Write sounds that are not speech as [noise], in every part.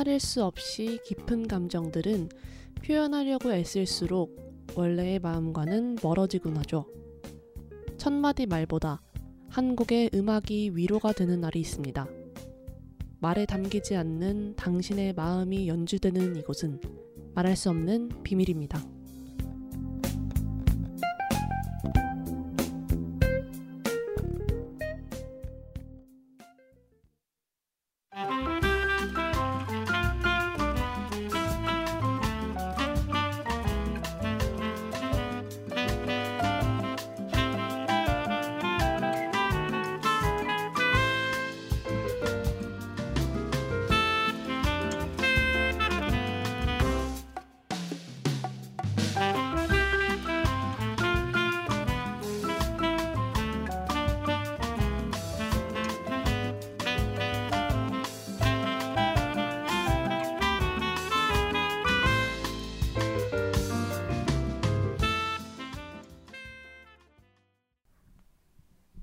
헤아릴 수 없이 깊은 감정들은 표현하려고 애쓸수록 원래의 마음과는 멀어지곤 하죠. 천마디 말보다 한 곡의 음악이 위로가 되는 날이 있습니다. 말에 담기지 않는 당신의 마음이 연주되는 이곳은 말할 수 없는 비밀입니다.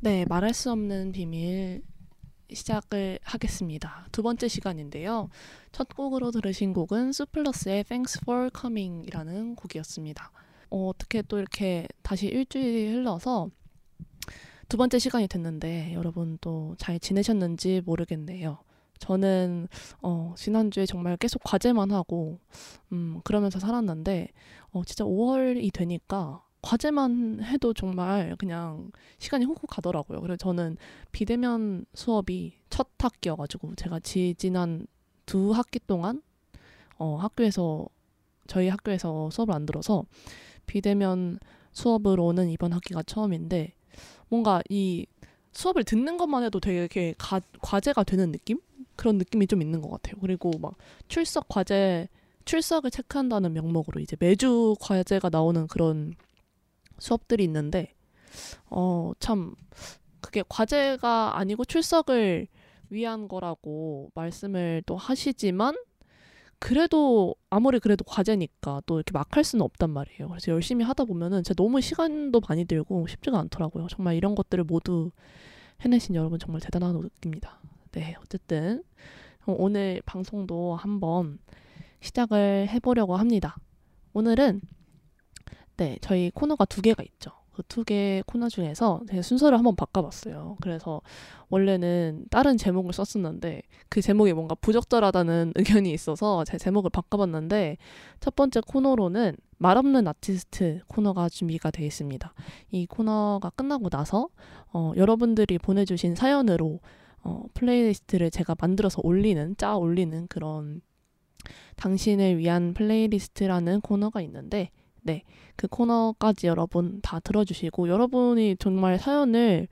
네, 말할 수 없는 비밀 시작을 하겠습니다. 두 번째 시간인데요. 첫 곡으로 들으신 곡은 수플러스의 Thanks for Coming이라는 곡이었습니다. 어, 어떻게 또 이렇게 다시 일주일이 흘러서 두 번째 시간이 됐는데 여러분 또 잘 지내셨는지 모르겠네요. 저는 어, 지난주에 정말 계속 과제만 하고 음, 그러면서 살았는데 어, 진짜 5월이 되니까 과제만 해도 정말 그냥 시간이 훅훅 가더라고요. 그래서 저는 비대면 수업이 첫 학기여가지고 제가 지, 지난 두 학기 동안 어, 학교에서 저희 학교에서 수업을 안 들어서 비대면 수업으로는 이번 학기가 처음인데 뭔가 이 수업을 듣는 것만 해도 되게 가, 과제가 되는 느낌? 그런 느낌이 좀 있는 것 같아요. 그리고 막 출석 과제, 출석을 체크한다는 명목으로 이제 매주 과제가 나오는 그런 수업들이 있는데 어 참 그게 과제가 아니고 출석을 위한 거라고 말씀을 또 하시지만 그래도 아무리 그래도 과제니까 또 이렇게 막 할 수는 없단 말이에요. 그래서 열심히 하다 보면은 진짜 너무 시간도 많이 들고 쉽지가 않더라고요. 정말 이런 것들을 모두 해내신 여러분 정말 대단하다고 느낍니다. 네, 어쨌든 오늘 방송도 한번 시작을 해보려고 합니다. 오늘은 네, 저희 코너가 두 개가 있죠. 그 두 개 코너 중에서 제가 순서를 한번 바꿔봤어요. 그래서 원래는 다른 제목을 썼었는데 그 제목이 뭔가 부적절하다는 [laughs] 의견이 있어서 제 제목을 바꿔봤는데 첫 번째 코너로는 말 없는 아티스트 코너가 준비가 되어 있습니다. 이 코너가 끝나고 나서 어, 여러분들이 보내주신 사연으로 어, playlist를 제가 만들어서 올리는 짜 올리는 그런 당신을 위한 playlist라는 코너가 있는데 네, 그 코너까지 여러분 다 들어주시고 여러분이 정말 사연을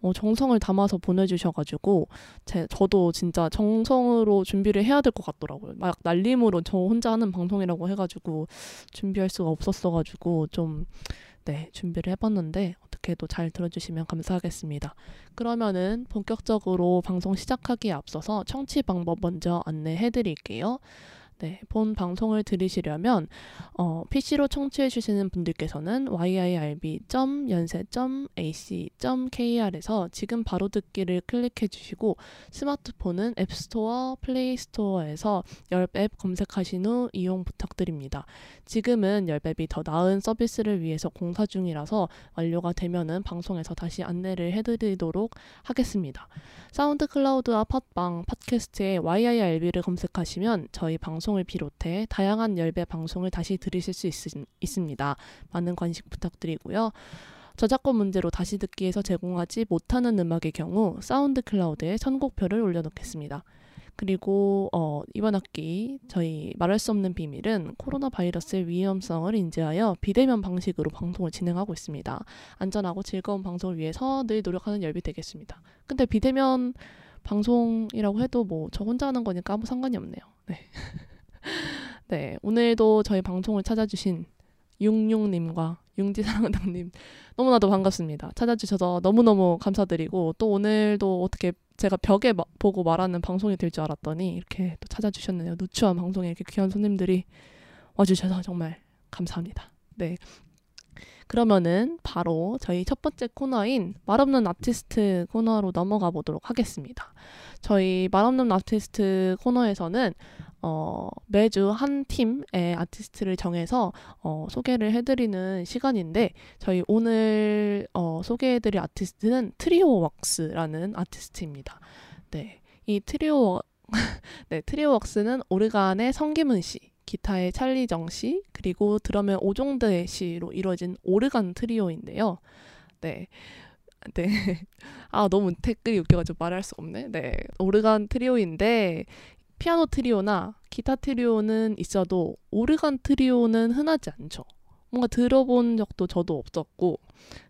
어, 정성을 담아서 보내주셔가지고 제 저도 진짜 정성으로 준비를 해야 될 것 같더라고요. 막 날림으로 저 혼자 하는 방송이라고 해가지고 준비할 수가 없었어가지고 좀 네, 준비를 해봤는데 어떻게도 잘 들어주시면 감사하겠습니다. 그러면은 본격적으로 방송 시작하기에 앞서서 청취 방법 먼저 안내해드릴게요. 네, 본 방송을 들으시려면 어, PC로 청취해 주시는 분들께서는 yirb.연세.ac.kr에서 지금 바로 듣기를 클릭해 주시고 스마트폰은 앱스토어, 플레이스토어에서 열앱 검색하신 후 이용 부탁드립니다. 지금은 열앱이 더 나은 서비스를 위해서 공사 중이라서 완료가 되면은 방송에서 다시 안내를 해드리도록 하겠습니다. SoundCloud와 팟빵, 팟캐스트에 YIRB를 검색하시면 저희 방송 방송을 비롯해 다양한 YIRB 방송을 다시 들으실 수 있, 있습니다. 많은 관심 부탁드리고요. 저작권 문제로 다시 듣기에서 제공하지 못하는 음악의 경우 SoundCloud에 선곡표를 올려놓겠습니다. 그리고 어, 이번 학기 저희 말할 수 없는 비밀은 코로나 바이러스의 위험성을 인지하여 비대면 방식으로 방송을 진행하고 있습니다. 안전하고 즐거운 방송을 위해서 늘 노력하는 열비 되겠습니다. 근데 비대면 방송이라고 해도 뭐 저 혼자 하는 거니까 아무 상관이 없네요. 네. [laughs] [laughs] 네, 오늘도 저희 방송을 찾아주신 융융님과 융지사랑당님 너무나도 반갑습니다. 찾아주셔서 너무너무 감사드리고 또 오늘도 어떻게 제가 벽에 마, 보고 말하는 방송이 될 줄 알았더니 이렇게 또 찾아주셨네요. 누추한 방송에 이렇게 귀한 손님들이 와주셔서 정말 감사합니다. 네. 그러면은 바로 저희 첫 번째 코너인 말없는 아티스트 코너로 넘어가 보도록 하겠습니다. 저희 말없는 아티스트 코너에서는 어, 매주 한 팀의 아티스트를 정해서 어, 소개를 해드리는 시간인데 저희 오늘 어, 소개해드릴 아티스트는 트리오 웍스라는 아티스트입니다. 네, 이 트리오 [laughs] 네, 트리오 웍스는 오르간의 성기문 씨, 기타의 찰리정 씨, 그리고 드럼의 오종대 씨로 이루어진 오르간 트리오인데요. 네. 네. [laughs] 아, 너무 댓글이 웃겨가지고 말할 수가 없네. 네. 오르간 트리오인데, 피아노 트리오나 기타 트리오는 있어도 오르간 트리오는 흔하지 않죠. 뭔가 들어본 적도 저도 없었고,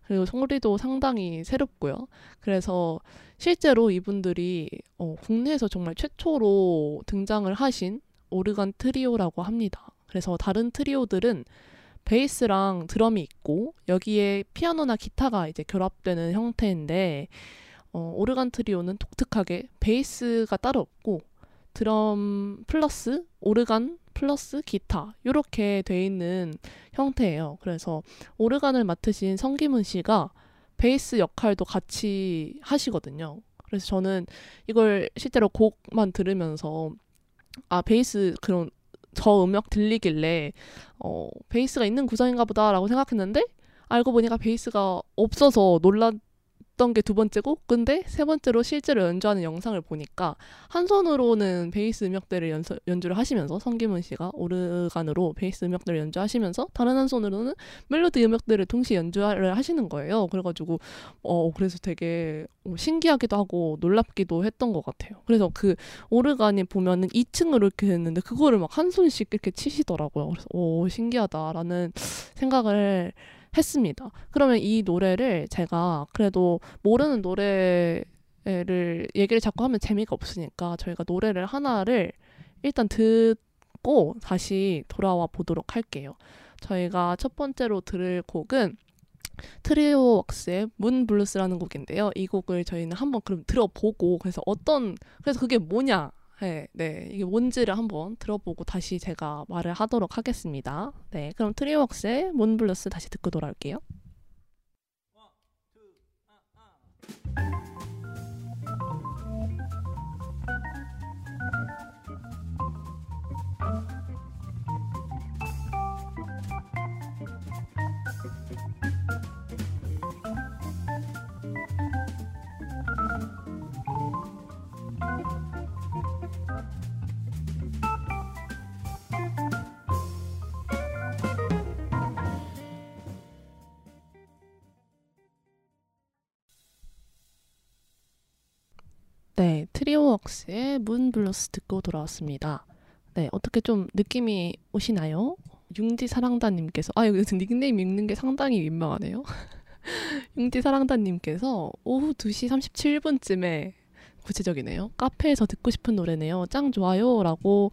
그리고 소리도 상당히 새롭고요. 그래서 실제로 이분들이 어, 국내에서 정말 최초로 등장을 하신 오르간 트리오라고 합니다. 그래서 다른 트리오들은 베이스랑 드럼이 있고 여기에 피아노나 기타가 이제 결합되는 형태인데 어, 오르간 트리오는 독특하게 베이스가 따로 없고 드럼 플러스 오르간 플러스 기타 이렇게 돼 있는 형태예요. 그래서 오르간을 맡으신 성기문 씨가 베이스 역할도 같이 하시거든요. 그래서 저는 이걸 실제로 곡만 들으면서 아 베이스 그런 저 음역 들리길래 어 베이스가 있는 구성인가 보다라고 생각했는데 알고 보니까 베이스가 없어서 했 던 게 두 번째고 근데 세 번째로 실제로 연주하는 영상을 보니까 한 손으로는 베이스 음역대를 연서, 연주를 하시면서 성기문 씨가 오르간으로 베이스 음역대를 연주하시면서 다른 한 손으로는 멜로디 음역대를 동시에 연주를 하시는 거예요. 그래가지고 어 그래서 되게 어, 신기하기도 하고 놀랍기도 했던 것 같아요. 그래서 그 오르간이 보면은 2층으로 이렇게 됐는데 그거를 막 한 손씩 이렇게 치시더라고요. 그래서 오 신기하다라는 생각을 했습니다. 그러면 이 노래를 제가 그래도 모르는 노래를 얘기를 자꾸 하면 재미가 없으니까 저희가 노래를 하나를 일단 듣고 다시 돌아와 보도록 할게요. 저희가 첫 번째로 들을 곡은 트리오 웍스의 문 블루스라는 곡인데요. 이 곡을 저희는 한번 그럼 들어보고 그래서 어떤 그래서 그게 뭐냐 네, 네, 이게 뭔지를 한번 들어보고 다시 제가 말을 하도록 하겠습니다. 네, 그럼 트리오 웍스의 문 블루스 다시 듣고 돌아올게요. 네, 트리오웍스의 문 블루스 듣고 돌아왔습니다. 네, 어떻게 좀 느낌이 오시나요? 융지 사랑단님께서 아 여기 닉네임 읽는 게 상당히 민망하네요. [laughs] 융지 사랑단님께서 오후 2시 37분쯤에 구체적이네요. 카페에서 듣고 싶은 노래네요. 짱 좋아요라고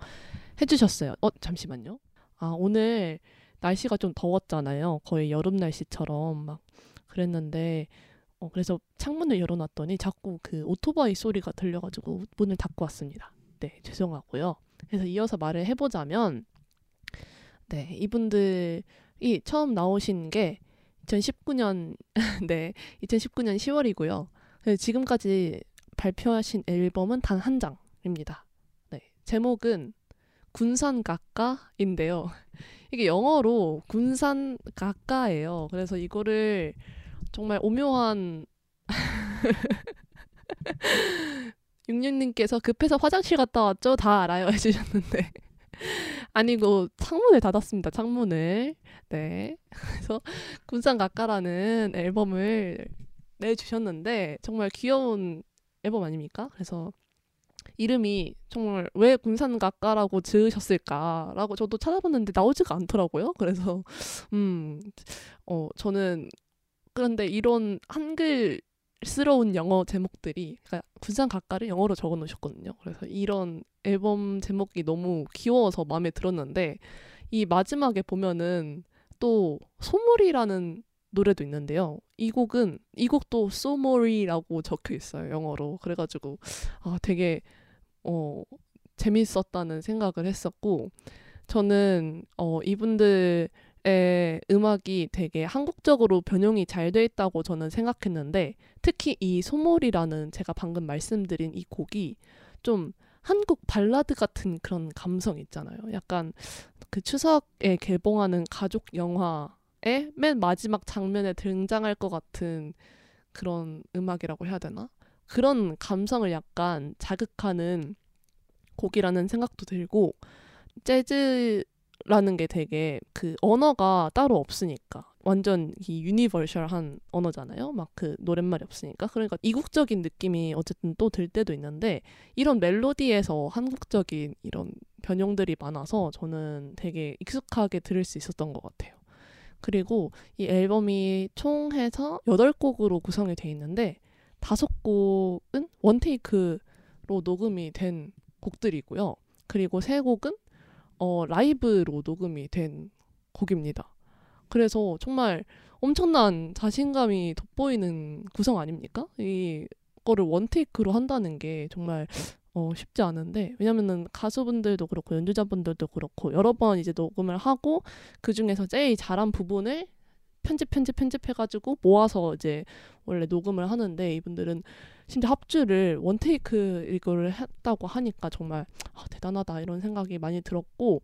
해주셨어요. 어 잠시만요. 아 오늘 날씨가 좀 더웠잖아요. 거의 여름 날씨처럼 막 그랬는데 어, 그래서 창문을 열어놨더니 자꾸 그 오토바이 소리가 들려가지고 문을 닫고 왔습니다. 네, 죄송하고요. 그래서 이어서 말을 해보자면, 네, 이분들이 처음 나오신 게 2019년, [laughs] 네, 2019년 10월이고요. 지금까지 발표하신 앨범은 단 한 장입니다. 네, 제목은 군산 가까인데요. [laughs] 이게 영어로 군산 가까예요. 그래서 이거를 정말 오묘한 [laughs] 육육님께서 급해서 화장실 갔다 왔죠? 다 알아요 [laughs] 해주셨는데 아니고 창문을 닫았습니다. 창문을 네 그래서 군산 가까라는 앨범을 내주셨는데 정말 귀여운 앨범 아닙니까? 그래서 이름이 정말 왜 군산 가까라고 지으셨을까라고 저도 찾아봤는데 나오지가 않더라고요. 그래서 음, 어, 저는 그런데 이런 한글스러운 영어 제목들이 그러니까 군산 가까를 영어로 적어 놓으셨거든요. 그래서 이런 앨범 제목이 너무 귀여워서 마음에 들었는데 이 마지막에 보면은 또 소몰이라는 노래도 있는데요. 이 곡은 이 곡도 소몰이라고 적혀 있어요. 영어로. 그래 가지고 아 되게 어 재밌었다는 생각을 했었고 저는 어 이분들 의 음악이 되게 한국적으로 변용이 잘 돼 있다고 저는 생각했는데 특히 이 소몰이라는 제가 방금 말씀드린 이 곡이 좀 한국 발라드 같은 그런 감성 있잖아요. 약간 그 추석에 개봉하는 가족 영화의 맨 마지막 장면에 등장할 것 같은 그런 음악이라고 해야 되나? 그런 감성을 약간 자극하는 곡이라는 생각도 들고 재즈 라는 게 되게 그 언어가 따로 없으니까 완전 이 유니버셜한 언어잖아요. 막 그 노랫말이 없으니까. 그러니까 이국적인 느낌이 어쨌든 또 들 때도 있는데 이런 멜로디에서 한국적인 이런 변형들이 많아서 저는 되게 익숙하게 들을 수 있었던 것 같아요. 그리고 이 앨범이 총 해서 8곡으로 구성이 돼 있는데 다섯 곡은 원테이크로 녹음이 된 곡들이고요. 그리고 세 곡은 어, 라이브로 녹음이 된 곡입니다. 그래서 정말 엄청난 자신감이 돋보이는 구성 아닙니까? 이거를 원테이크로 한다는 게 정말 어, 쉽지 않은데 왜냐면은 가수분들도 그렇고 연주자분들도 그렇고 여러 번 이제 녹음을 하고 그 중에서 제일 잘한 부분을 편집 편집 편집해가지고 모아서 이제 원래 녹음을 하는데 이분들은 심지어 합주를 원테이크 이거를 했다고 하니까 정말 아, 대단하다 이런 생각이 많이 들었고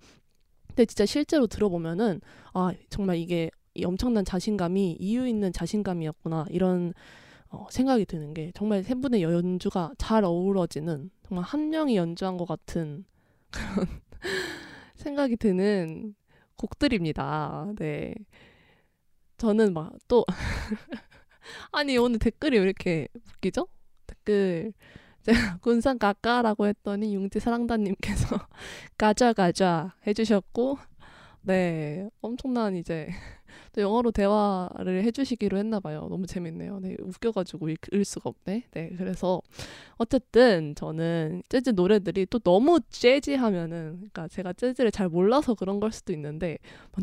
근데 진짜 실제로 들어보면은 아 정말 이게 이 엄청난 자신감이 이유 있는 자신감이었구나 이런 어, 생각이 드는 게 정말 세 분의 연주가 잘 어우러지는 정말 한 명이 연주한 것 같은 그런 [laughs] 생각이 드는 곡들입니다. 네. 저는 막 또 [laughs] 아니 오늘 댓글이 왜 이렇게 웃기죠? 댓글 제가 [laughs] 군산 가까라고 했더니 융지 사랑단님께서 [laughs] 가자 가자 해주셨고 네 엄청난 이제 [laughs] 또 영어로 대화를 해주시기로 했나 봐요. 너무 재밌네요. 네, 웃겨가지고 읽을 수가 없네. 네, 그래서 어쨌든 저는 재즈 노래들이 또 너무 재즈하면은, 그러니까 제가 재즈를 잘 몰라서 그런 걸 수도 있는데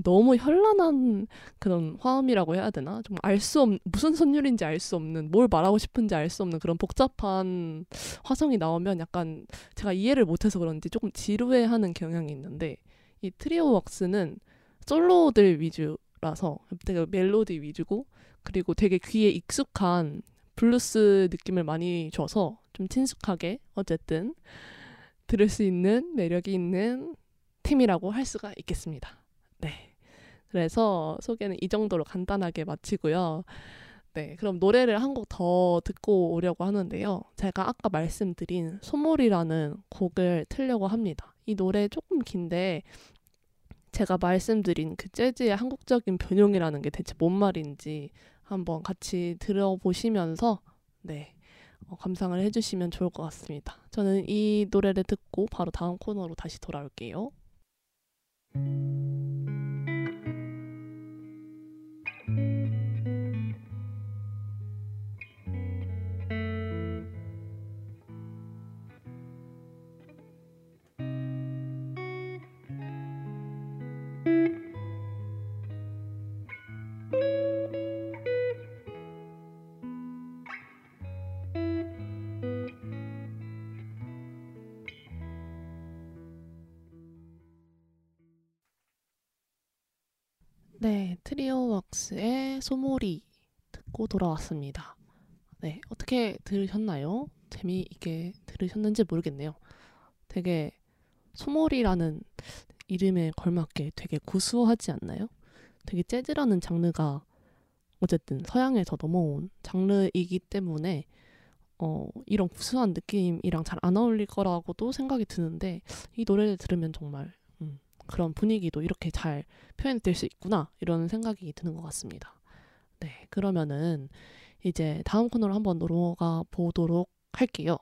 너무 현란한 그런 화음이라고 해야 되나? 좀 알 수 없는 무슨 선율인지 알 수 없는 뭘 말하고 싶은지 알 수 없는 그런 복잡한 화성이 나오면 약간 제가 이해를 못해서 그런지 조금 지루해하는 경향이 있는데 이 트리오 웍스는 솔로들 위주 라서 되게 멜로디 위주고 그리고 되게 귀에 익숙한 블루스 느낌을 많이 줘서 좀 친숙하게 어쨌든 들을 수 있는 매력이 있는 팀이라고 할 수가 있겠습니다. 네. 그래서 소개는 이 정도로 간단하게 마치고요. 네, 그럼 노래를 한 곡 더 듣고 오려고 하는데요. 제가 아까 말씀드린 소몰이라는 곡을 틀려고 합니다. 이 노래 조금 긴데 제가 말씀드린 그 재즈의 한국적인 변용이라는 게 대체 뭔 말인지 한번 같이 들어보시면서 네 어, 감상을 해주시면 좋을 것 같습니다. 저는 이 노래를 듣고 바로 다음 코너로 다시 돌아올게요. 소몰이 듣고 돌아왔습니다. 네, 어떻게 들으셨나요? 재미있게 들으셨는지 모르겠네요. 되게 소몰이라는 이름에 걸맞게 되게 구수하지 않나요? 되게 재즈라는 장르가 어쨌든 서양에서 넘어온 장르이기 때문에 어, 이런 구수한 느낌이랑 잘 안 어울릴 거라고도 생각이 드는데 이 노래를 들으면 정말 그런 분위기도 이렇게 잘 표현될 수 있구나 이런 생각이 드는 것 같습니다. 네, 그러면은 이제 다음 코너로 한번 넘어가 보도록 할게요.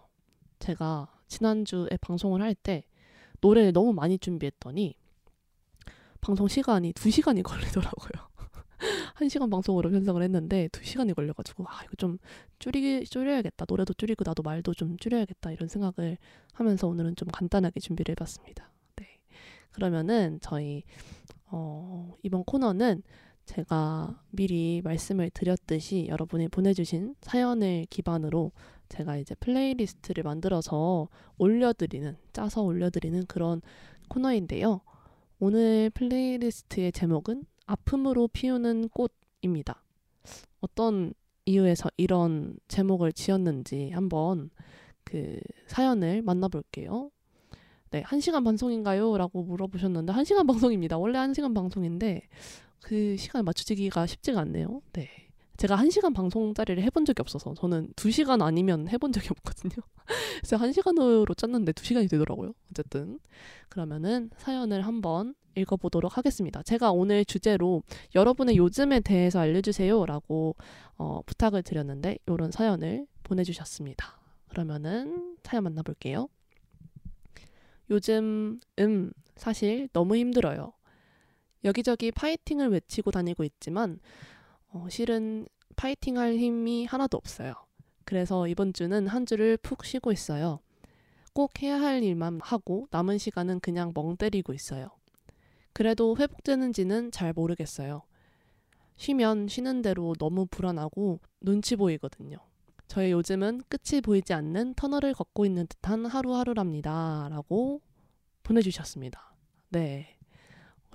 제가 지난주에 방송을 할 때 노래를 너무 많이 준비했더니 방송 시간이 2시간이 [laughs] 걸리더라고요. 1시간 방송으로 편성을 했는데 2시간이 걸려가지고 아 이거 좀 줄이, 줄여야겠다. 노래도 줄이고 나도 말도 좀 줄여야겠다. 이런 생각을 하면서 오늘은 좀 간단하게 준비를 해봤습니다. 그러면은 저희 어, 이번 코너는 제가 미리 말씀을 드렸듯이 여러분이 보내주신 사연을 기반으로 제가 이제 playlist를 만들어서 올려드리는, 짜서 올려드리는 그런 코너인데요. 오늘 playlist의 제목은 아픔으로 피우는 꽃입니다. 어떤 이유에서 이런 제목을 지었는지 한번 그 사연을 만나볼게요. 네, 1시간 방송인가요? 라고 물어보셨는데 1시간 방송입니다. 원래 1시간 방송인데 그 시간 맞추기가 쉽지가 않네요. 네. 제가 1시간 방송짜리를 해본 적이 없어서 저는 2시간 아니면 해본 적이 없거든요. [laughs] 그래서 1시간으로 짰는데 2시간이 되더라고요. 어쨌든 그러면은 사연을 한번 읽어보도록 하겠습니다. 제가 오늘 주제로 여러분의 요즘에 대해서 알려주세요라고 어, 부탁을 드렸는데 이런 사연을 보내주셨습니다. 그러면은 사연 만나볼게요. 요즘 음 사실 너무 힘들어요. 여기저기 파이팅을 외치고 다니고 있지만 어, 실은 파이팅할 힘이 하나도 없어요. 그래서 이번 주는 한 주를 푹 쉬고 있어요. 꼭 해야 할 일만 하고 남은 시간은 그냥 멍 때리고 있어요. 그래도 회복되는지는 잘 모르겠어요. 쉬면 쉬는 대로 너무 불안하고 눈치 보이거든요. 저의 요즘은 끝이 보이지 않는 터널을 걷고 있는 듯한 하루하루랍니다. 라고 보내주셨습니다. 네.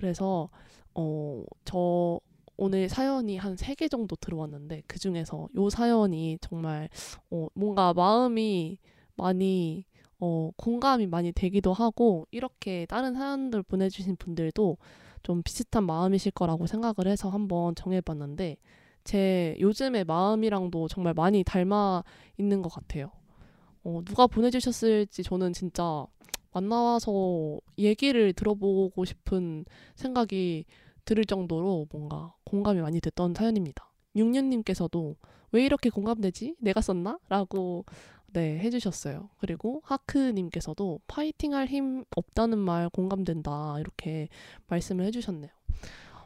그래서, 어, 저 오늘 사연이 한 세 개 정도 들어왔는데, 그 중에서 요 사연이 정말, 어, 뭔가 마음이 많이, 어, 공감이 많이 되기도 하고, 이렇게 다른 사연들 보내주신 분들도 좀 비슷한 마음이실 거라고 생각을 해서 한번 정해봤는데, 제 요즘의 마음이랑도 정말 많이 닮아 있는 것 같아요. 어, 누가 보내주셨을지 저는 진짜 만나서 얘기를 들어보고 싶은 생각이 들을 정도로 뭔가 공감이 많이 됐던 사연입니다. 육년님께서도 왜 이렇게 공감되지? 내가 썼나? 라고 네, 해주셨어요. 그리고 하크님께서도 파이팅 할 힘 없다는 말 공감된다. 이렇게 말씀을 해주셨네요.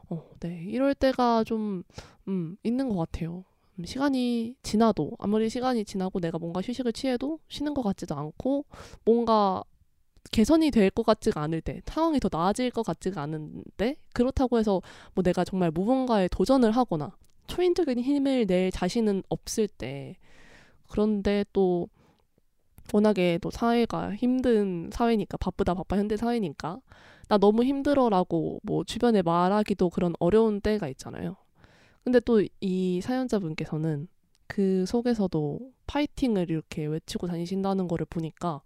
어, 네. 이럴 때가 좀, 음, 있는 것 같아요. 음, 시간이 지나도, 아무리 시간이 지나고 내가 뭔가 휴식을 취해도 쉬는 것 같지도 않고, 뭔가 개선이 될 것 같지가 않을 때, 상황이 더 나아질 것 같지가 않은데, 그렇다고 해서 뭐 내가 정말 무언가에 도전을 하거나, 초인적인 힘을 낼 자신은 없을 때, 그런데 또, 워낙에 또 사회가 힘든 사회니까, 바쁘다 바빠 현대 사회니까, 나 너무 힘들어라고 뭐 주변에 말하기도 그런 어려운 때가 있잖아요. 근데 또 이 사연자분께서는 그 속에서도 파이팅을 이렇게 외치고 다니신다는 거를 보니까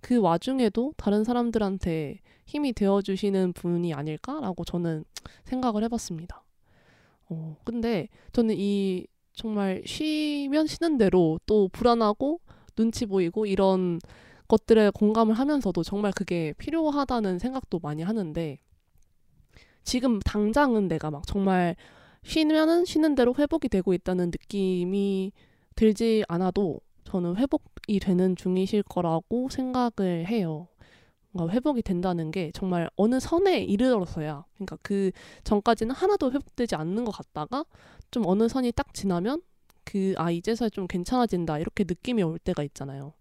그 와중에도 다른 사람들한테 힘이 되어주시는 분이 아닐까라고 저는 생각을 해봤습니다. 어, 근데 저는 이 정말 쉬면 쉬는 대로 또 불안하고 눈치 보이고 이런 것들에 공감을 하면서도 정말 그게 필요하다는 생각도 많이 하는데 지금 당장은 내가 막 정말 쉬면은 쉬는 대로 회복이 되고 있다는 느낌이 들지 않아도 저는 회복이 되는 중이실 거라고 생각을 해요. 뭔가 회복이 된다는 게 정말 어느 선에 이르러서야 그러니까 그 전까지는 하나도 회복되지 않는 것 같다가 좀 어느 선이 딱 지나면 그 아 이제서야 좀 괜찮아진다 이렇게 느낌이 올 때가 있잖아요.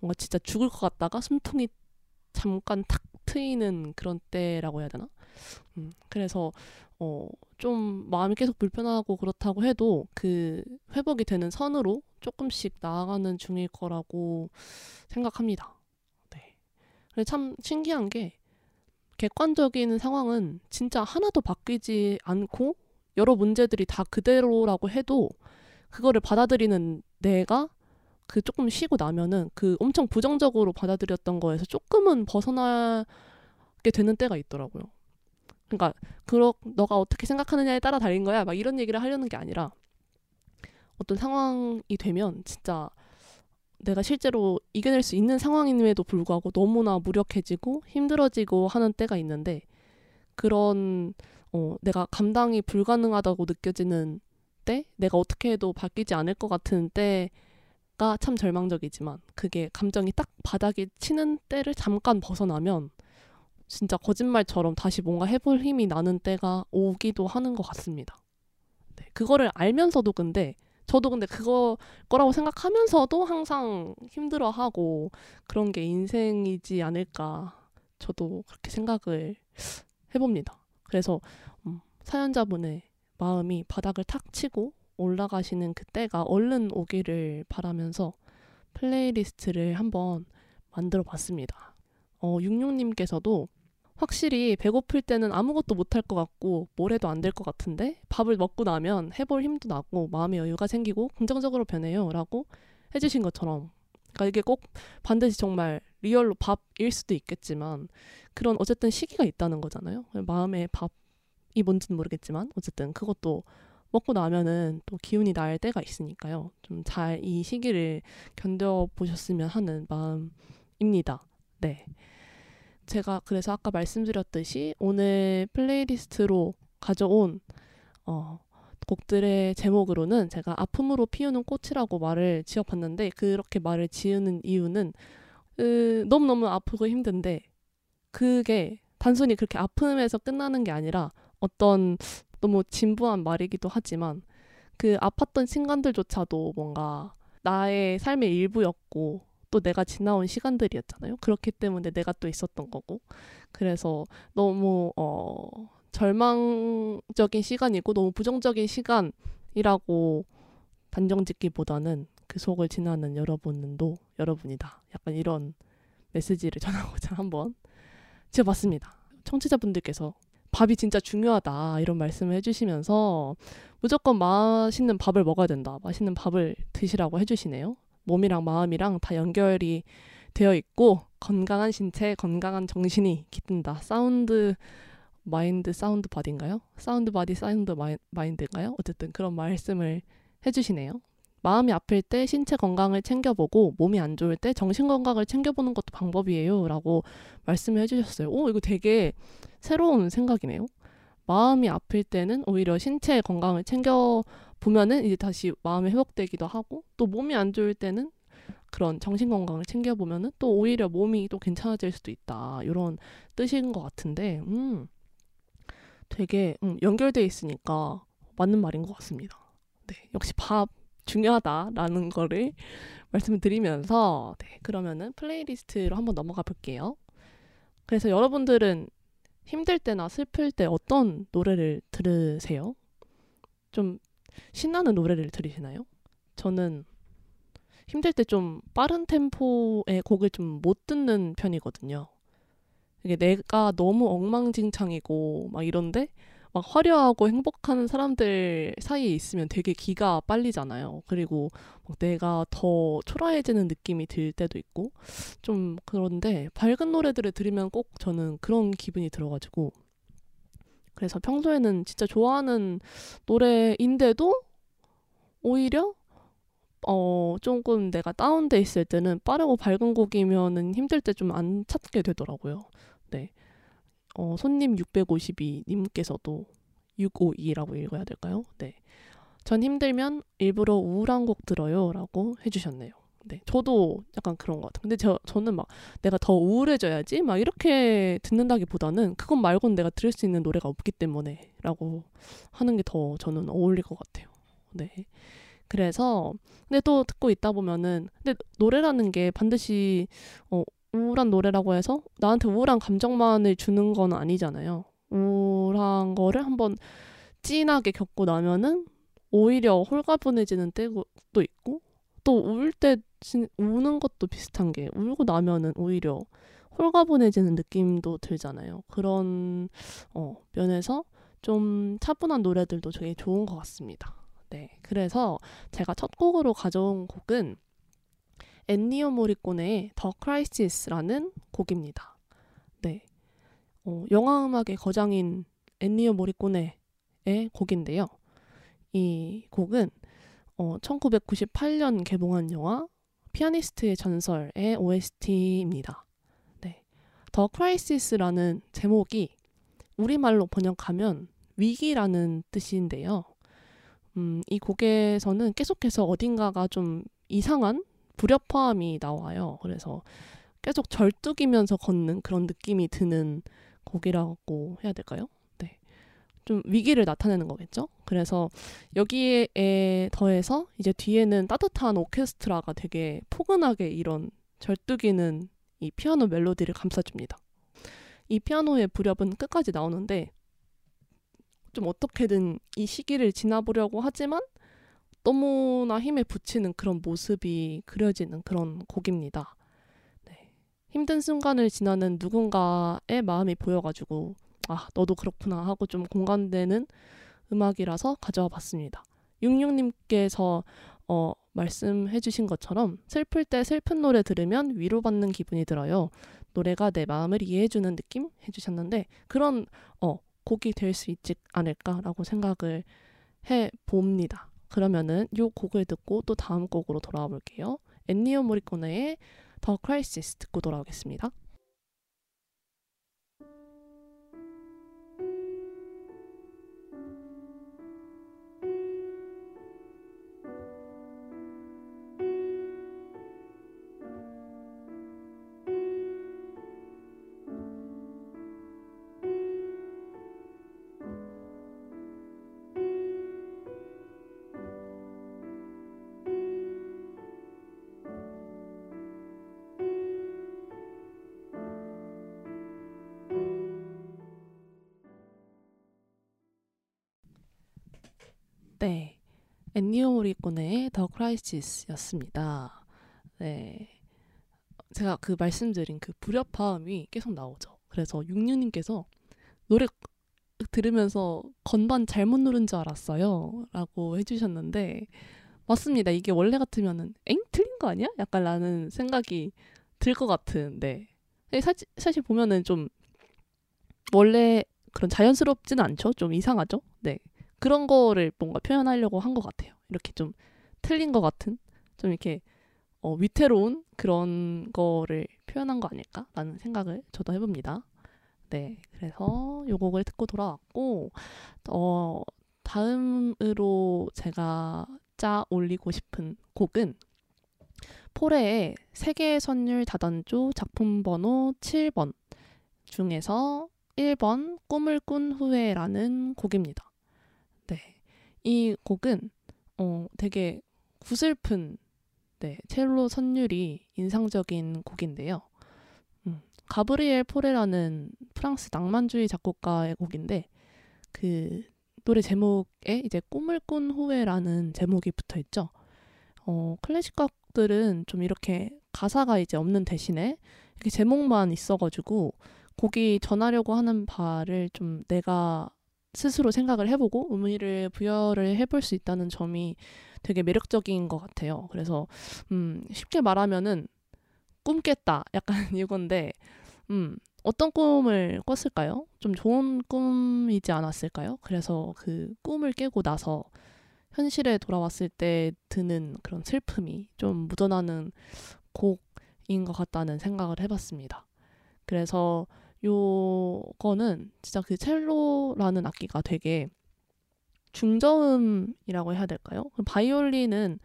뭔가 진짜 죽을 것 같다가 숨통이 잠깐 탁 트이는 그런 때라고 해야 되나? 음, 그래서 어, 좀 마음이 계속 불편하고 그렇다고 해도 그 회복이 되는 선으로 조금씩 나아가는 중일 거라고 생각합니다. 네. 근데 참 신기한 게 객관적인 상황은 진짜 하나도 바뀌지 않고 여러 문제들이 다 그대로라고 해도 그거를 받아들이는 내가 그 조금 쉬고 나면은 그 엄청 부정적으로 받아들였던 거에서 조금은 벗어나게 되는 때가 있더라고요. 그러니까 그러 너가 어떻게 생각하느냐에 따라 달린 거야. 막 이런 얘기를 하려는 게 아니라 어떤 상황이 되면 진짜 내가 실제로 이겨낼 수 있는 상황임에도 불구하고 너무나 무력해지고 힘들어지고 하는 때가 있는데 그런 어, 내가 감당이 불가능하다고 느껴지는 때, 내가 어떻게 해도 바뀌지 않을 것 같은 때참 절망적이지만 그게 감정이 딱 바닥에 치는 때를 잠깐 벗어나면 진짜 거짓말처럼 다시 뭔가 해볼 힘이 나는 때가 오기도 하는 것 같습니다. 네, 그거를 알면서도 근데 저도 근데 그거 거라고 생각하면서도 항상 힘들어하고 그런 게 인생이지 않을까 저도 그렇게 생각을 해봅니다. 그래서 음, 사연자분의 마음이 바닥을 탁 치고 올라가시는 그때가 얼른 오기를 바라면서 playlist를 한번 만들어 봤습니다. 어, 66님께서도 확실히 배고플 때는 아무것도 못할 것 같고 뭘 해도 안 될 것 같은데 밥을 먹고 나면 해볼 힘도 나고 마음의 여유가 생기고 긍정적으로 변해요 라고 해주신 것처럼 그러니까 이게 꼭 반드시 정말 real로 밥일 수도 있겠지만 그런 어쨌든 시기가 있다는 거잖아요. 마음의 밥이 뭔지는 모르겠지만 어쨌든 그것도 먹고 나면은 또 기운이 날 때가 있으니까요. 좀 잘 이 시기를 견뎌 보셨으면 하는 마음입니다. 네. 제가 그래서 아까 말씀드렸듯이 오늘 playlist로 가져온 어, 곡들의 제목으로는 제가 아픔으로 피우는 꽃이라고 말을 지어봤는데 그렇게 말을 지으는 이유는 으, 너무너무 아프고 힘든데 그게 단순히 그렇게 아픔에서 끝나는 게 아니라 어떤 너무 진부한 말이기도 하지만 그 아팠던 순간들조차도 뭔가 나의 삶의 일부였고 또 내가 지나온 시간들이었잖아요. 그렇기 때문에 내가 또 있었던 거고. 그래서 너무 어 절망적인 시간이고 너무 부정적인 시간이라고 단정 짓기보다는 그 속을 지나는 여러분도 여러분이다. 약간 이런 메시지를 전하고자 한번 지어봤습니다. 청취자분들께서 밥이 진짜 중요하다 이런 말씀을 해주시면서 무조건 맛있는 밥을 먹어야 된다. 맛있는 밥을 드시라고 해주시네요. 몸이랑 마음이랑 다 연결이 되어 있고 건강한 신체, 건강한 정신이 깃든다. sound mind sound body인가요? sound body sound mind인가요? 어쨌든 그런 말씀을 해주시네요. 마음이 아플 때 신체 건강을 챙겨보고 몸이 안 좋을 때 정신 건강을 챙겨보는 것도 방법이에요. 라고 말씀을 해주셨어요. 오, 이거 되게 새로운 생각이네요. 마음이 아플 때는 오히려 신체 건강을 챙겨 보면은 이제 다시 마음이 회복되기도 하고 또 몸이 안 좋을 때는 그런 정신 건강을 챙겨 보면은 또 오히려 몸이 또 괜찮아질 수도 있다. 이런 뜻인 것 같은데, 음, 되게 음, 연결돼 있으니까 맞는 말인 것 같습니다. 네, 역시 밥 중요하다라는 거를 [laughs] 말씀을 드리면서 네, 그러면은 플레이리스트로 한번 넘어가 볼게요. 그래서 여러분들은 힘들 때나 슬플 때 어떤 노래를 들으세요? 좀 신나는 노래를 들으시나요? 저는 힘들 때 좀 빠른 템포의 곡을 좀 못 듣는 편이거든요. 이게 내가 너무 엉망진창이고 막 이런데 막 화려하고 행복한 사람들 사이에 있으면 되게 기가 빨리잖아요. 그리고 내가 더 초라해지는 느낌이 들 때도 있고 좀 그런데 밝은 노래들을 들으면 꼭 저는 그런 기분이 들어가지고 그래서 평소에는 진짜 좋아하는 노래인데도 오히려 어 조금 내가 다운돼 있을 때는 빠르고 밝은 곡이면은 힘들 때 좀 안 찾게 되더라고요. 네. 어, 손님 652 님께서도 652라고 읽어야 될까요? 네. 전 힘들면 일부러 우울한 곡 들어요. 라고 해 주셨네요. 네. 저도 약간 그런 것 같아요. 근데 저, 저는 막 내가 더 우울해져야지? 막 이렇게 듣는다기보다는 그것 말고는 내가 들을 수 있는 노래가 없기 때문에 라고 하는 게 더 저는 어울릴 것 같아요. 네. 그래서 근데 또 듣고 있다 보면은 근데 노래라는 게 반드시 어 우울한 노래라고 해서 나한테 우울한 감정만을 주는 건 아니잖아요. 우울한 거를 한번 찐하게 겪고 나면은 오히려 홀가분해지는 때도 있고 또 울 때 우는 것도 비슷한 게 울고 나면은 오히려 홀가분해지는 느낌도 들잖아요. 그런 어, 면에서 좀 차분한 노래들도 되게 좋은 것 같습니다. 네, 그래서 제가 첫 곡으로 가져온 곡은 엔니오 모리꼬네의 The Crisis라는 곡입니다. 네. 어, 영화 음악의 거장인 엔니오 모리꼬네의 곡인데요. 이 곡은 어, 1998년 개봉한 영화 피아니스트의 전설의 OST입니다. 네. 더 크라이시스라는 제목이 우리말로 번역하면 위기라는 뜻인데요. 음, 이 곡에서는 계속해서 어딘가가 좀 이상한 불협화음이 나와요. 그래서 계속 절뚝이면서 걷는 그런 느낌이 드는 곡이라고 해야 될까요? 네. 좀 위기를 나타내는 거겠죠? 그래서 여기에 더해서 이제 뒤에는 따뜻한 오케스트라가 되게 포근하게 이런 절뚝이는 이 피아노 멜로디를 감싸줍니다. 이 피아노의 불협은 끝까지 나오는데 좀 어떻게든 이 시기를 지나보려고 하지만 너무나 힘에 붙이는 그런 모습이 그려지는 그런 곡입니다. 네. 힘든 순간을 지나는 누군가의 마음이 보여가지고 아 너도 그렇구나 하고 좀 공감되는 음악이라서 가져와 봤습니다. 66님께서 어, 말씀해 주신 것처럼 슬플 때 슬픈 노래 들으면 위로받는 기분이 들어요. 노래가 내 마음을 이해해 주는 느낌 해 주셨는데 그런 어 곡이 될 수 있지 않을까라고 생각을 해 봅니다. 그러면은 이 곡을 듣고 또 다음 곡으로 돌아와 볼게요. 엔니오 모리코네의 더 크라이시스 듣고 돌아오겠습니다. 네. 엔니오 모리코네의 더 크라이시스였습니다. 네. 제가 그 말씀드린 그 불협화음이 계속 나오죠. 그래서 육류님께서 노래 들으면서 건반 잘못 누른 줄 알았어요. 라고 해주셨는데, 맞습니다. 이게 원래 같으면은, 엥? 틀린 거 아니야? 약간 라는 생각이 들 것 같은데, 사실, 사실 보면은 좀, 원래 그런 자연스럽지는 않죠? 좀 이상하죠? 네. 그런 거를 뭔가 표현하려고 한 것 같아요. 이렇게 좀 틀린 것 같은, 좀 이렇게 어, 위태로운 그런 거를 표현한 거 아닐까라는 생각을 저도 해봅니다. 네, 그래서 요 곡을 듣고 돌아왔고, 어, 다음으로 제가 짜 올리고 싶은 곡은 포레의 세계 선율 다단조 작품 번호 7번 중에서 1번 꿈을 꾼 후에라는 곡입니다. 네. 이 곡은 어, 되게 구슬픈 네, 첼로 선율이 인상적인 곡인데요. 음, 가브리엘 포레라는 프랑스 낭만주의 작곡가의 곡인데 그 노래 제목에 이제 꿈을 꾼 후에라는 제목이 붙어 있죠. 어, 클래식 곡들은 좀 이렇게 가사가 이제 없는 대신에 이렇게 제목만 있어가지고 곡이 전하려고 하는 바를 좀 내가 스스로 생각을 해보고 의미를 부여를 해볼 수 있다는 점이 되게 매력적인 것 같아요. 그래서 음, 쉽게 말하면은 꿈 깼다 약간 [laughs] 이건데 음, 어떤 꿈을 꿨을까요? 좀 좋은 꿈이지 않았을까요? 그래서 그 꿈을 깨고 나서 현실에 돌아왔을 때 드는 그런 슬픔이 좀 묻어나는 곡인 것 같다는 생각을 해봤습니다. 그래서 요거는 진짜 그 첼로라는 악기가 되게 중저음이라고 해야 될까요? 바이올린은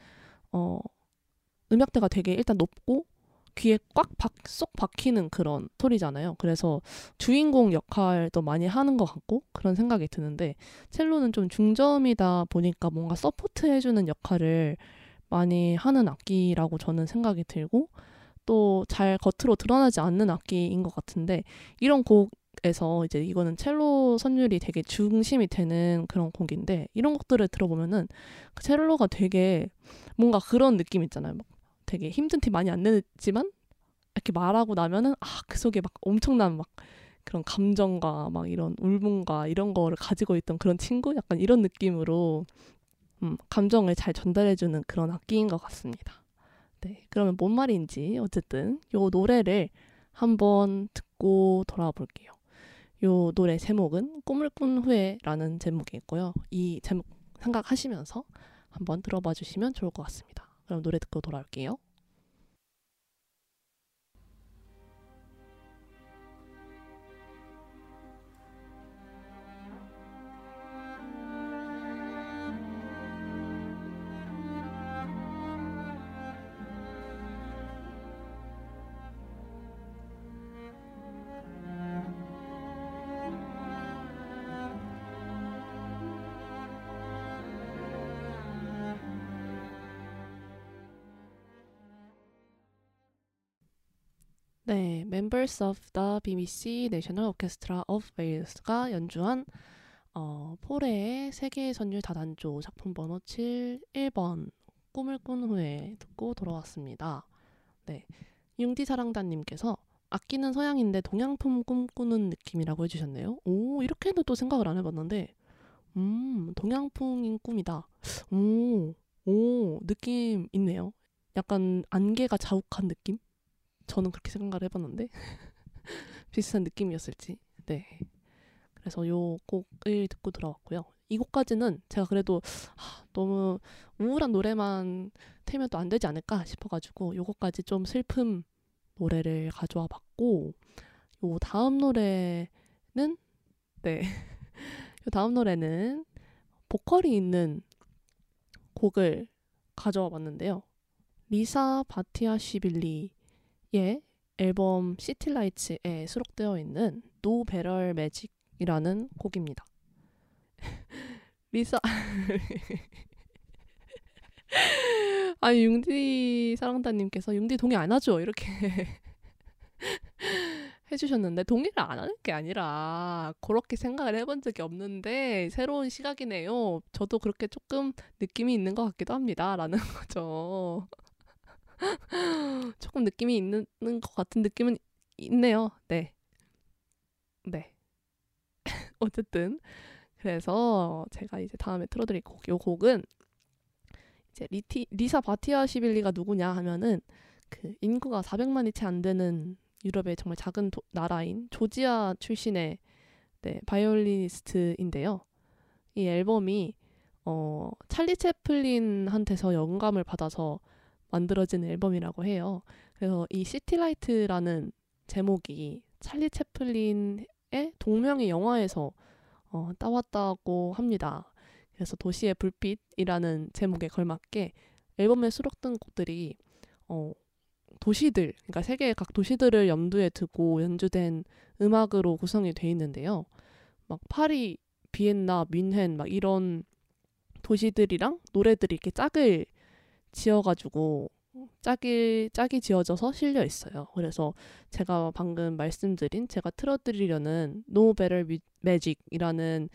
어 음역대가 되게 일단 높고 귀에 꽉쏙 박히는 그런 소리잖아요. 그래서 주인공 역할도 많이 하는 것 같고 그런 생각이 드는데 첼로는 좀 중저음이다 보니까 뭔가 support 해주는 역할을 많이 하는 악기라고 저는 생각이 들고 또 잘 겉으로 드러나지 않는 악기인 것 같은데 이런 곡에서 이제 이거는 첼로 선율이 되게 중심이 되는 그런 곡인데 이런 곡들을 들어보면은 그 첼로가 되게 뭔가 그런 느낌 있잖아요. 막 되게 힘든 티 많이 안 내지만 이렇게 말하고 나면은 아 그 속에 막 엄청난 막 그런 감정과 막 이런 울분과 이런 거를 가지고 있던 그런 친구 약간 이런 느낌으로 음, 감정을 잘 전달해주는 그런 악기인 것 같습니다. 네, 그러면 뭔 말인지 어쨌든 요 노래를 한번 듣고 돌아와 볼게요. 요 노래 제목은 꿈을 꾼 후에라는 제목이 있고요. 이 제목 생각하시면서 한번 들어봐 주시면 좋을 것 같습니다. 그럼 노래 듣고 돌아올게요. 네, Members of the BBC National Orchestra of Wales가 연주한 어, 포레의 세계의 선율 다단조 작품 번호 7 1번 꿈을 꾼 후에 듣고 돌아왔습니다. 네, 융디 사랑단님께서 아끼는 서양인데 동양품 꿈꾸는 느낌이라고 해주셨네요. 오, 이렇게는 또 생각을 안 해봤는데, 음, 동양풍인 꿈이다. 오, 오, 느낌 있네요. 약간 안개가 자욱한 느낌? 저는 그렇게 생각을 해봤는데 [laughs] 비슷한 느낌이었을지. 네. 그래서 요 곡을 듣고 들어왔고요. 이 곡까지는 제가 그래도 하, 너무 우울한 노래만 틀면 또 안 되지 않을까 싶어가지고 요곡까지 좀 슬픔 노래를 가져와 봤고 요 다음 노래는 네. [laughs] 요 다음 노래는 보컬이 있는 곡을 가져와 봤는데요. 리사 바티아시빌리의 앨범 City Lights에 수록되어 있는 No Better Magic이라는 곡입니다. [laughs] 리사 [laughs] 아니 융디 사랑다님께서 융디 동의 안 하죠 이렇게 [laughs] 해주셨는데 동의를 안 하는 게 아니라 그렇게 생각을 해본 적이 없는데 새로운 시각이네요. 저도 그렇게 조금 느낌이 있는 것 같기도 합니다라는 거죠. [laughs] 조금 느낌이 있는 것 같은 느낌은 있네요. 네. 네. [laughs] 어쨌든 그래서 제가 이제 다음에 틀어드릴 곡, 요 곡은 이제 리티, 리사 바티아시빌리가 누구냐 하면은 그 인구가 400만이 채 안 되는 유럽의 정말 작은 도, 나라인 조지아 출신의 네, 바이올리니스트인데요. 이 앨범이 어, 찰리 채플린한테서 영감을 받아서 만들어진 앨범이라고 해요. 그래서 이 City Light라는 제목이 찰리 채플린의 동명의 영화에서 어, 따왔다고 합니다. 그래서 도시의 불빛이라는 제목에 걸맞게 앨범에 수록된 곡들이 어, 도시들, 그러니까 세계의 각 도시들을 염두에 두고 연주된 음악으로 구성이 돼 있는데요. 막 파리, 비엔나, 뮌헨 막 이런 도시들이랑 노래들이 이렇게 짝을 지어가지고 짝이 짝이 지어져서 실려 있어요. 그래서 제가 방금 말씀드린 제가 틀어드리려는 No Better Magic이라는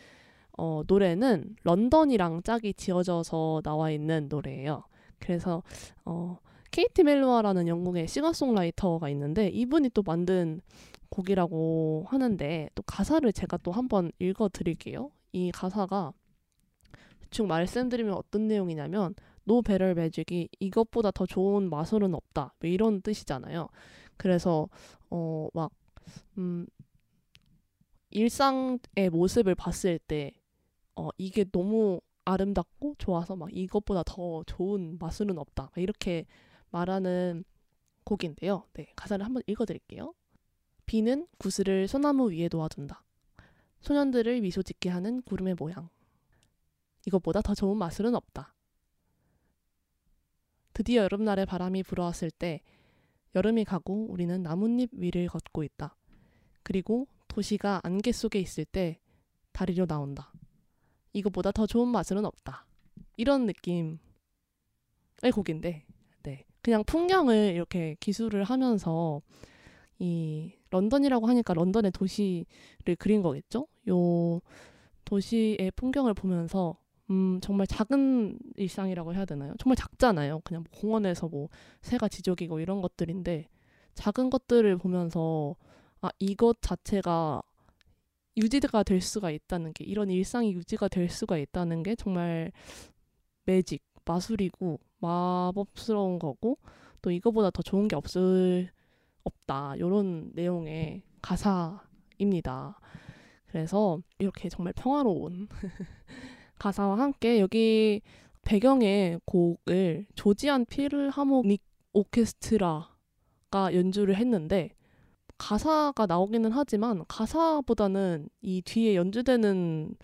어, 노래는 런던이랑 짝이 지어져서 나와 있는 노래예요. 그래서 어, 케이티 멜로아라는 영국의 싱어송라이터가 있는데 이분이 또 만든 곡이라고 하는데 또 가사를 제가 또 한번 읽어 드릴게요. 이 가사가 대충 말씀드리면 어떤 내용이냐면 노 베럴 매직이 이것보다 더 좋은 마술은 없다. 뭐 이런 뜻이잖아요. 그래서 어 막 음, 일상의 모습을 봤을 때 어, 이게 너무 아름답고 좋아서 막 이것보다 더 좋은 마술은 없다. 이렇게 말하는 곡인데요. 네, 가사를 한번 읽어드릴게요. 비는 구슬을 소나무 위에 놓아둔다. 소년들을 미소 짓게 하는 구름의 모양. 이것보다 더 좋은 마술은 없다. 드디어 여름날에 바람이 불어왔을 때 여름이 가고 우리는 나뭇잎 위를 걷고 있다. 그리고 도시가 안개 속에 있을 때 다리로 나온다. 이것보다 더 좋은 마술은 없다. 이런 느낌의 곡인데 그냥 풍경을 이렇게 기술을 하면서 이 런던이라고 하니까 런던의 도시를 그린 거겠죠? 요 도시의 풍경을 보면서 음, 정말 작은 일상이라고 해야 되나요? 정말 작잖아요. 그냥 뭐 공원에서 뭐 새가 지저귀고 이런 것들인데 작은 것들을 보면서 아, 이것 자체가 유지가 될 수가 있다는 게 이런 일상이 유지가 될 수가 있다는 게 정말 매직 마술이고 마법스러운 거고 또 이거보다 더 좋은 게 없을 없다 이런 내용의 가사입니다. 그래서 이렇게 정말 평화로운 [laughs] 가사와 함께 여기 배경의 곡을 조지안 필하모닉 오케스트라가 연주를 했는데 가사가 나오기는 하지만 가사보다는 이 뒤에 연주되는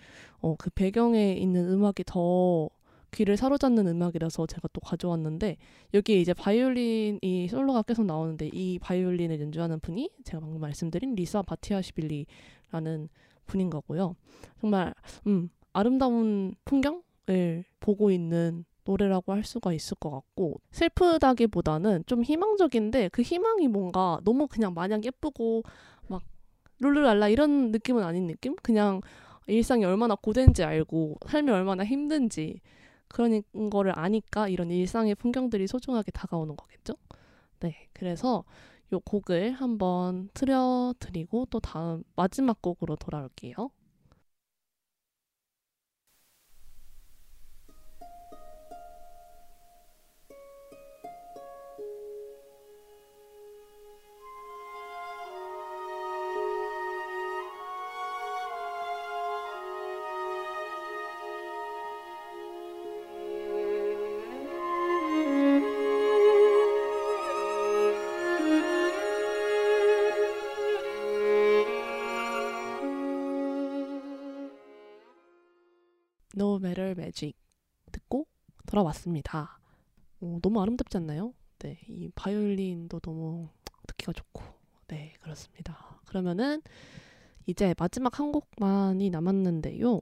어, 그 배경에 있는 음악이 더 귀를 사로잡는 음악이라서 제가 또 가져왔는데 여기에 이제 바이올린이 솔로가 계속 나오는데 이 바이올린을 연주하는 분이 제가 방금 말씀드린 리사 바티아시빌리라는 분인 거고요. 정말 음 아름다운 풍경을 보고 있는 노래라고 할 수가 있을 것 같고 슬프다기보다는 좀 희망적인데 그 희망이 뭔가 너무 그냥 마냥 예쁘고 막 룰루랄라 이런 느낌은 아닌 느낌? 그냥 일상이 얼마나 고된지 알고 삶이 얼마나 힘든지 그런 거를 아니까 이런 일상의 풍경들이 소중하게 다가오는 거겠죠? 네. 그래서 요 곡을 한번 틀어드리고 또 다음 마지막 곡으로 돌아올게요. Magic 듣고 돌아왔습니다. 어, 너무 아름답지 않나요? 네, 이 바이올린도 너무 듣기가 좋고, 네, 그렇습니다. 그러면은 이제 마지막 한 곡만이 남았는데요.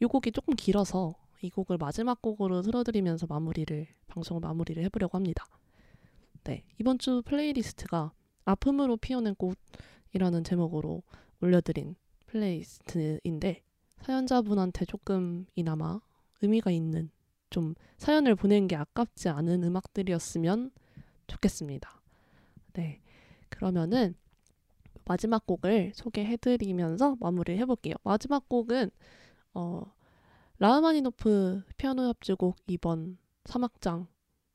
이 곡이 조금 길어서 이 곡을 마지막 곡으로 틀어드리면서 마무리를 방송을 마무리를 해보려고 합니다. 네, 이번 주 playlist가 아픔으로 피어낸 꽃이라는 제목으로 올려드린 플레이리스트인데 사연자분한테 조금 이나마 의미가 있는 좀 사연을 보낸 게 아깝지 않은 음악들이었으면 좋겠습니다. 네, 그러면은 마지막 곡을 소개해드리면서 마무리를 해볼게요. 마지막 곡은 어, 라흐마니노프 피아노 협주곡 2번 3악장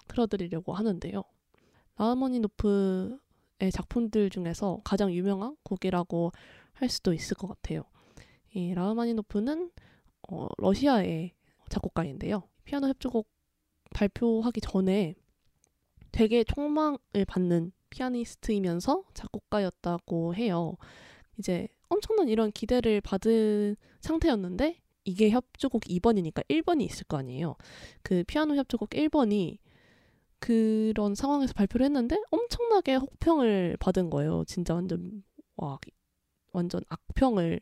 틀어드리려고 하는데요. 라흐마니노프의 작품들 중에서 가장 유명한 곡이라고 할 수도 있을 것 같아요. 이 라흐마니노프는 어, 러시아의 작곡가인데요. 피아노 협주곡 발표하기 전에 되게 촉망을 받는 피아니스트이면서 작곡가였다고 해요. 이제 엄청난 이런 기대를 받은 상태였는데 이게 협주곡 2번이니까 1번이 있을 거 아니에요. 그 피아노 협주곡 1번이 그런 상황에서 발표를 했는데 엄청나게 혹평을 받은 거예요. 진짜 완전 와 완전 악평을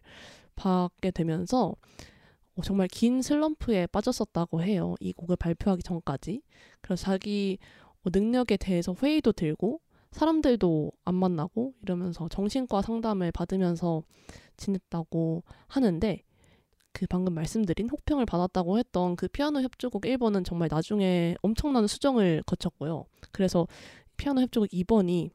받게 되면서 어, 정말 긴 슬럼프에 빠졌었다고 해요. 이 곡을 발표하기 전까지. 그래서 자기 어, 능력에 대해서 회의도 들고 사람들도 안 만나고 이러면서 정신과 상담을 받으면서 지냈다고 하는데 그 방금 말씀드린 혹평을 받았다고 했던 그 피아노 협주곡 1번은 정말 나중에 엄청난 수정을 거쳤고요. 그래서 피아노 협주곡 2번이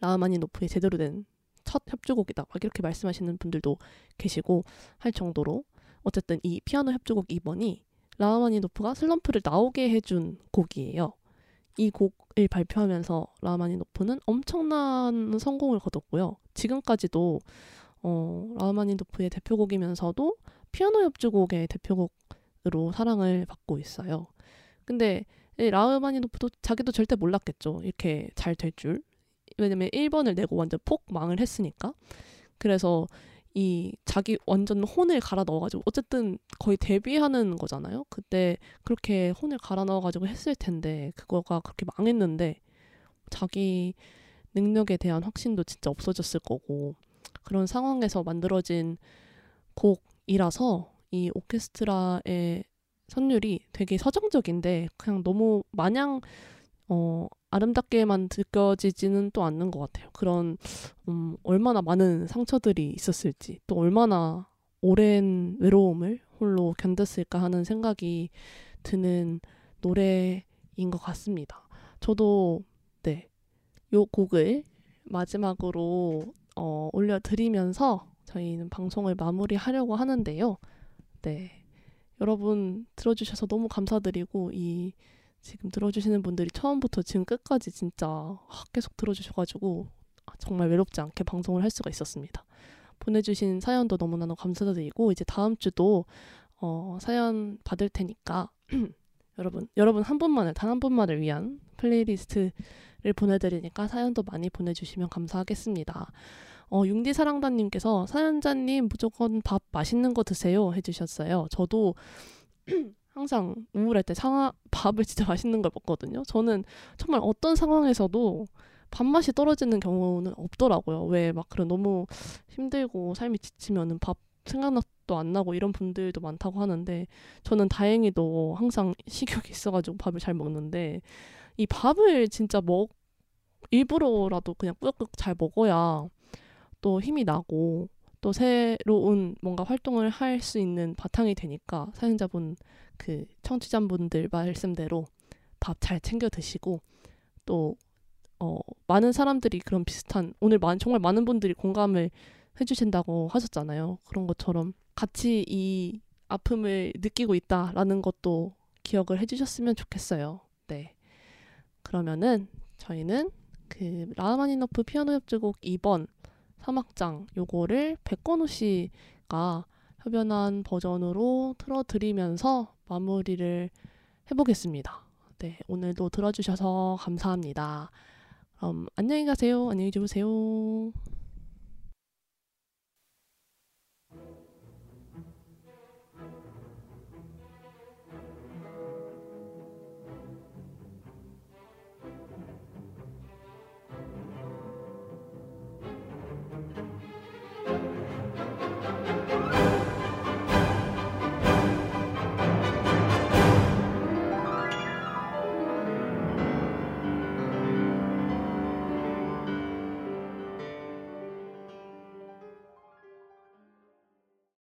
라흐마니노프의 제대로 된 첫 협주곡이다. 막 이렇게 말씀하시는 분들도 계시고 할 정도로 어쨌든 이 피아노 협주곡 2번이 라흐마니노프가 슬럼프를 나오게 해준 곡이에요. 이 곡을 발표하면서 라흐마니노프는 엄청난 성공을 거뒀고요. 지금까지도 어, 라흐마니노프의 대표곡이면서도 피아노 협주곡의 대표곡으로 사랑을 받고 있어요. 근데 라흐마니노프도 자기도 절대 몰랐겠죠. 이렇게 잘 될 줄. 왜냐면 1번을 내고 완전 폭망을 했으니까. 그래서 이 자기 완전 혼을 갈아 넣어가지고 어쨌든 거의 데뷔하는 거잖아요. 그때 그렇게 혼을 갈아 넣어가지고 했을 텐데 그거가 그렇게 망했는데 자기 능력에 대한 확신도 진짜 없어졌을 거고 그런 상황에서 만들어진 곡이라서 이 오케스트라의 선율이 되게 서정적인데 그냥 너무 마냥 어, 아름답게만 느껴지지는 또 않는 것 같아요. 그런 음, 얼마나 많은 상처들이 있었을지 또 얼마나 오랜 외로움을 홀로 견뎠을까 하는 생각이 드는 노래인 것 같습니다. 저도 네, 요 곡을 마지막으로 어, 올려드리면서 저희는 방송을 마무리하려고 하는데요. 네, 여러분 들어주셔서 너무 감사드리고 이 지금 들어주시는 분들이 처음부터 지금 끝까지 진짜 계속 들어주셔가지고 정말 외롭지 않게 방송을 할 수가 있었습니다. 보내주신 사연도 너무나도 감사드리고 이제 다음 주도 어, 사연 받을 테니까 [clears throat] 여러분 여러분 한 분만을 단 한 분만을 위한 playlist를 보내드리니까 사연도 많이 보내주시면 감사하겠습니다. 어, 융디 사랑단님께서 사연자님 무조건 밥 맛있는 거 드세요 해주셨어요. 저도 [clears throat] 항상 우울할 때 상하, 밥을 [laughs] 진짜 맛있는 걸 먹거든요. 저는 정말 어떤 상황에서도 밥맛이 떨어지는 경우는 없더라고요. 왜 막 그런 너무 힘들고 삶이 지치면은 밥 생각도 안 나고 이런 분들도 많다고 하는데 저는 다행히도 항상 [laughs] 식욕이 있어가지고 밥을 잘 먹는데 이 밥을 진짜 먹 일부러라도 그냥 꾸역꾸역 잘 먹어야 또 힘이 나고 또 새로운 뭔가 활동을 할 수 있는 바탕이 되니까 사연자분 그 청취자분들 말씀대로 밥 잘 챙겨 드시고 또 어, 많은 사람들이 그런 비슷한 오늘 많, 정말 많은 분들이 공감을 해주신다고 하셨잖아요. 그런 것처럼 같이 이 아픔을 느끼고 있다라는 것도 기억을 해주셨으면 좋겠어요. 네. 그러면은 저희는 그 라흐마니노프 피아노 협주곡 2번 3악장 요거를 백건우 씨가 협연한 버전으로 틀어드리면서 마무리를 해보겠습니다. 네, 오늘도 들어주셔서 감사합니다. 그럼 안녕히 가세요. 안녕히 주무세요.